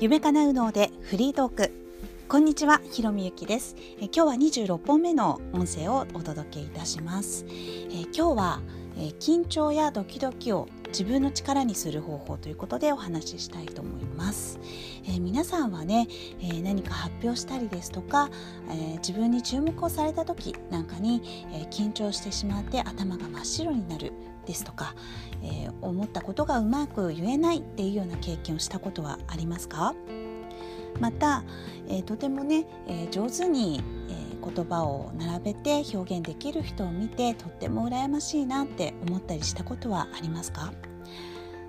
夢叶う脳でフリートーク。こんにちはひろみゆきです。え今日は26本目の音声をお届けいたします。え今日はえ緊張やドキドキを自分の力にする方法ということでお話ししたいと思います、えー、皆さんはね、えー、何か発表したりですとか、えー、自分に注目をされた時なんかに、え緊張してしまって頭が真っ白になる。ですとか、え思ったことがうまく言えないっていうような経験をしたことはありますか？また、えとてもね、え上手に、え言葉を並べて表現できる人を見てとっても羨ましいなって思ったりしたことはありますか？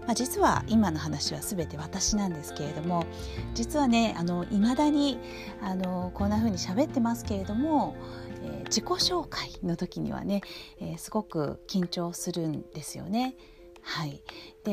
まあ、実は今の話は全て私なんですけれども実はねいまだにあのこんな風に喋ってますけれども、えー、自己紹介の時にはね、えー、すごく緊張するんですよね。はい、で、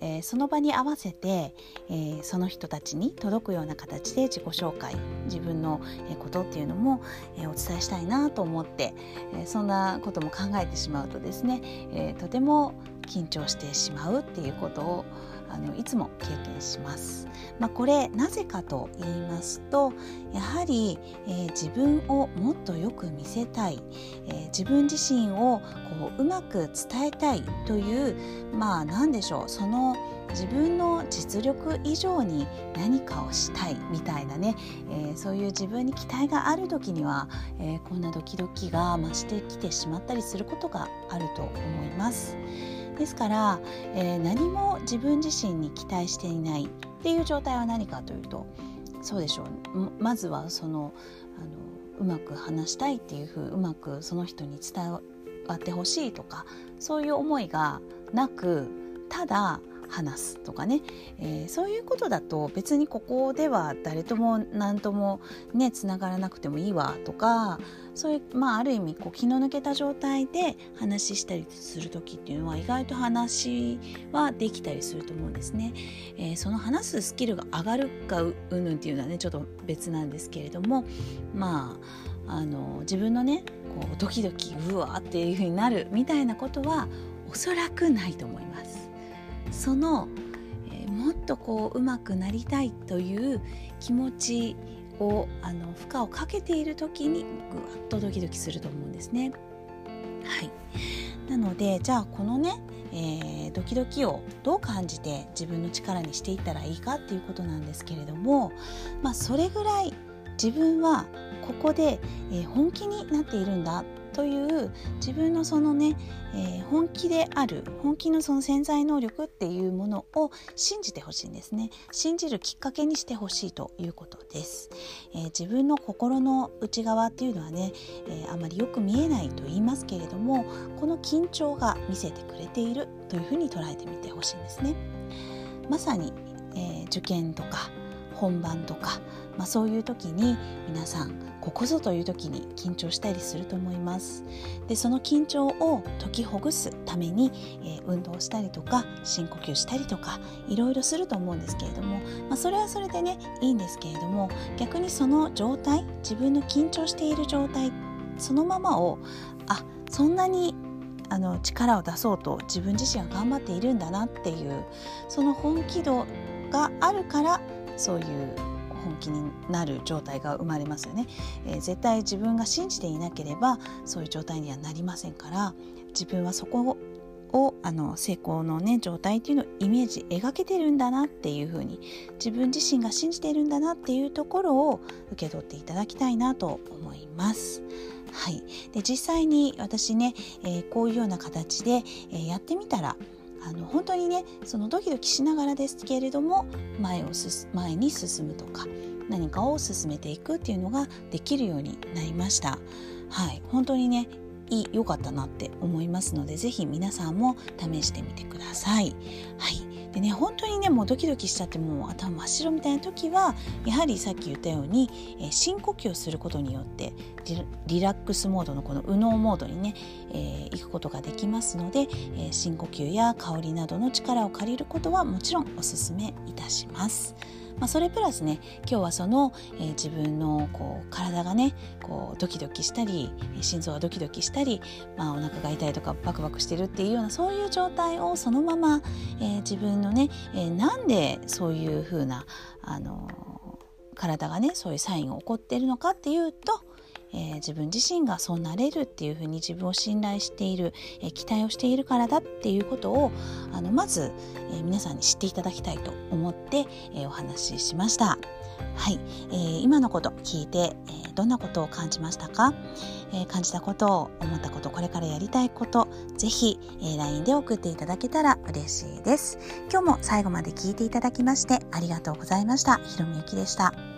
えー、その場に合わせて、えー、その人たちに届くような形で自己紹介自分のことっていうのも、えー、お伝えしたいなと思って、えそんなことも考えてしまうとですね、えとても緊張してしまうっていうことをあのいつも経験します。まあ、これなぜかと言いますとやはり、えー、自分をもっとよく見せたい、えー、自分自身をこううまく伝えたいというまあ何でしょうその自分の実力以上に何かをしたいみたいなね、えー、そういう自分に期待がある時には、えー、こんなドキドキが増してきてしまったりすることがあると思います。ですから、えー、何も自分自身に期待していないっていう状態は何かというとそうでしょう。まずはそのあのうまく話したいっていうふううまくその人に伝わってほしいとかそういう思いがなくただ話すとかね、えー、そういうことだと別にここでは誰とも何ともねつながらなくてもいいわとかそういう、まあ、ある意味こう気の抜けた状態で話したりする時っていうのは意外と話はできたりすると思うんですね。えー、その話すスキルが上がるかうぬんっていうのはねちょっと別なんですけれどもまああの自分のねこうドキドキうわっていうふうになるみたいなことはおそらくないと思います。その、え、もっとこう上手くなりたいという気持ちをあの負荷をかけている時にぐわっとドキドキすると思うんですね。はいなのでじゃあこのね、えー、ドキドキをどう感じて自分の力にしていったらいいかっていうことなんですけれども、まあ、それぐらい自分はここで、え、本気になっているんだという自分のそのね、えー、本気である本気のその潜在能力っていうものを信じてほしいんですね。信じるきっかけにしてほしいということです、えー、自分の心の内側っていうのはね、えー、あまりよく見えないと言いますけれどもこの緊張が見せてくれているというふうに捉えてみてほしいんですね。まさに、え受験とか本番とか、まあ、そういう時に皆さんここぞという時に緊張したりすると思います。でその緊張を解きほぐすために、えー、運動したりとか深呼吸したりとかいろいろすると思うんですけれども、まあ、それはそれでねいいんですけれども逆にその状態自分の緊張している状態そのままをあそんなにあの力を出そうと自分自身は頑張っているんだなっていうその本気度があるからそういう本気になる状態が生まれますよね、えー、絶対自分が信じていなければそういう状態にはなりませんから自分はそこをあの成功のね状態っていうのをイメージ描けてるんだなっていうふうに自分自身が信じているんだなっていうところを受け取っていただきたいなと思います。はい、で実際に私ね、えー、こういうような形で、えー、やってみたらあの本当にねそのドキドキしながらですけれども前を前に進むとか何かを進めていくっていうのができるようになりました。はい、本当にねい良かったなって思いますので是非皆さんも試してみてください。はいでね本当にねもうドキドキしちゃってもう頭真っ白みたいな時はやはりさっき言ったように、え、深呼吸をすることによってリラックスモードのこの右脳モードにね、えー、行くことができますので、えー、深呼吸や香りなどの力を借りることはもちろんおすすめいたします。まあ、それプラスね今日はその、えー、自分のこう体がねこうドキドキしたり心臓がドキドキしたり、まあ、お腹が痛いとかバクバクしてるっていうようなそういう状態をそのまま、えー、自分のね、えー、なんでそういうふうなあの体がねそういうサインが起こっているのかっていうとえー、自分自身がそうなれるっていうふうに自分を信頼している、えー、期待をしているからだっていうことをあのまず、えー、皆さんに知っていただきたいと思って、えお話ししました。はい、えー、今のこと聞いて、えー、どんなことを感じましたか、えー、感じたことを思ったことこれからやりたいことぜひ、えー、LINE で送っていただけたら嬉しいです。今日も最後まで聞いていただきましてありがとうございました。ひろみゆきでした。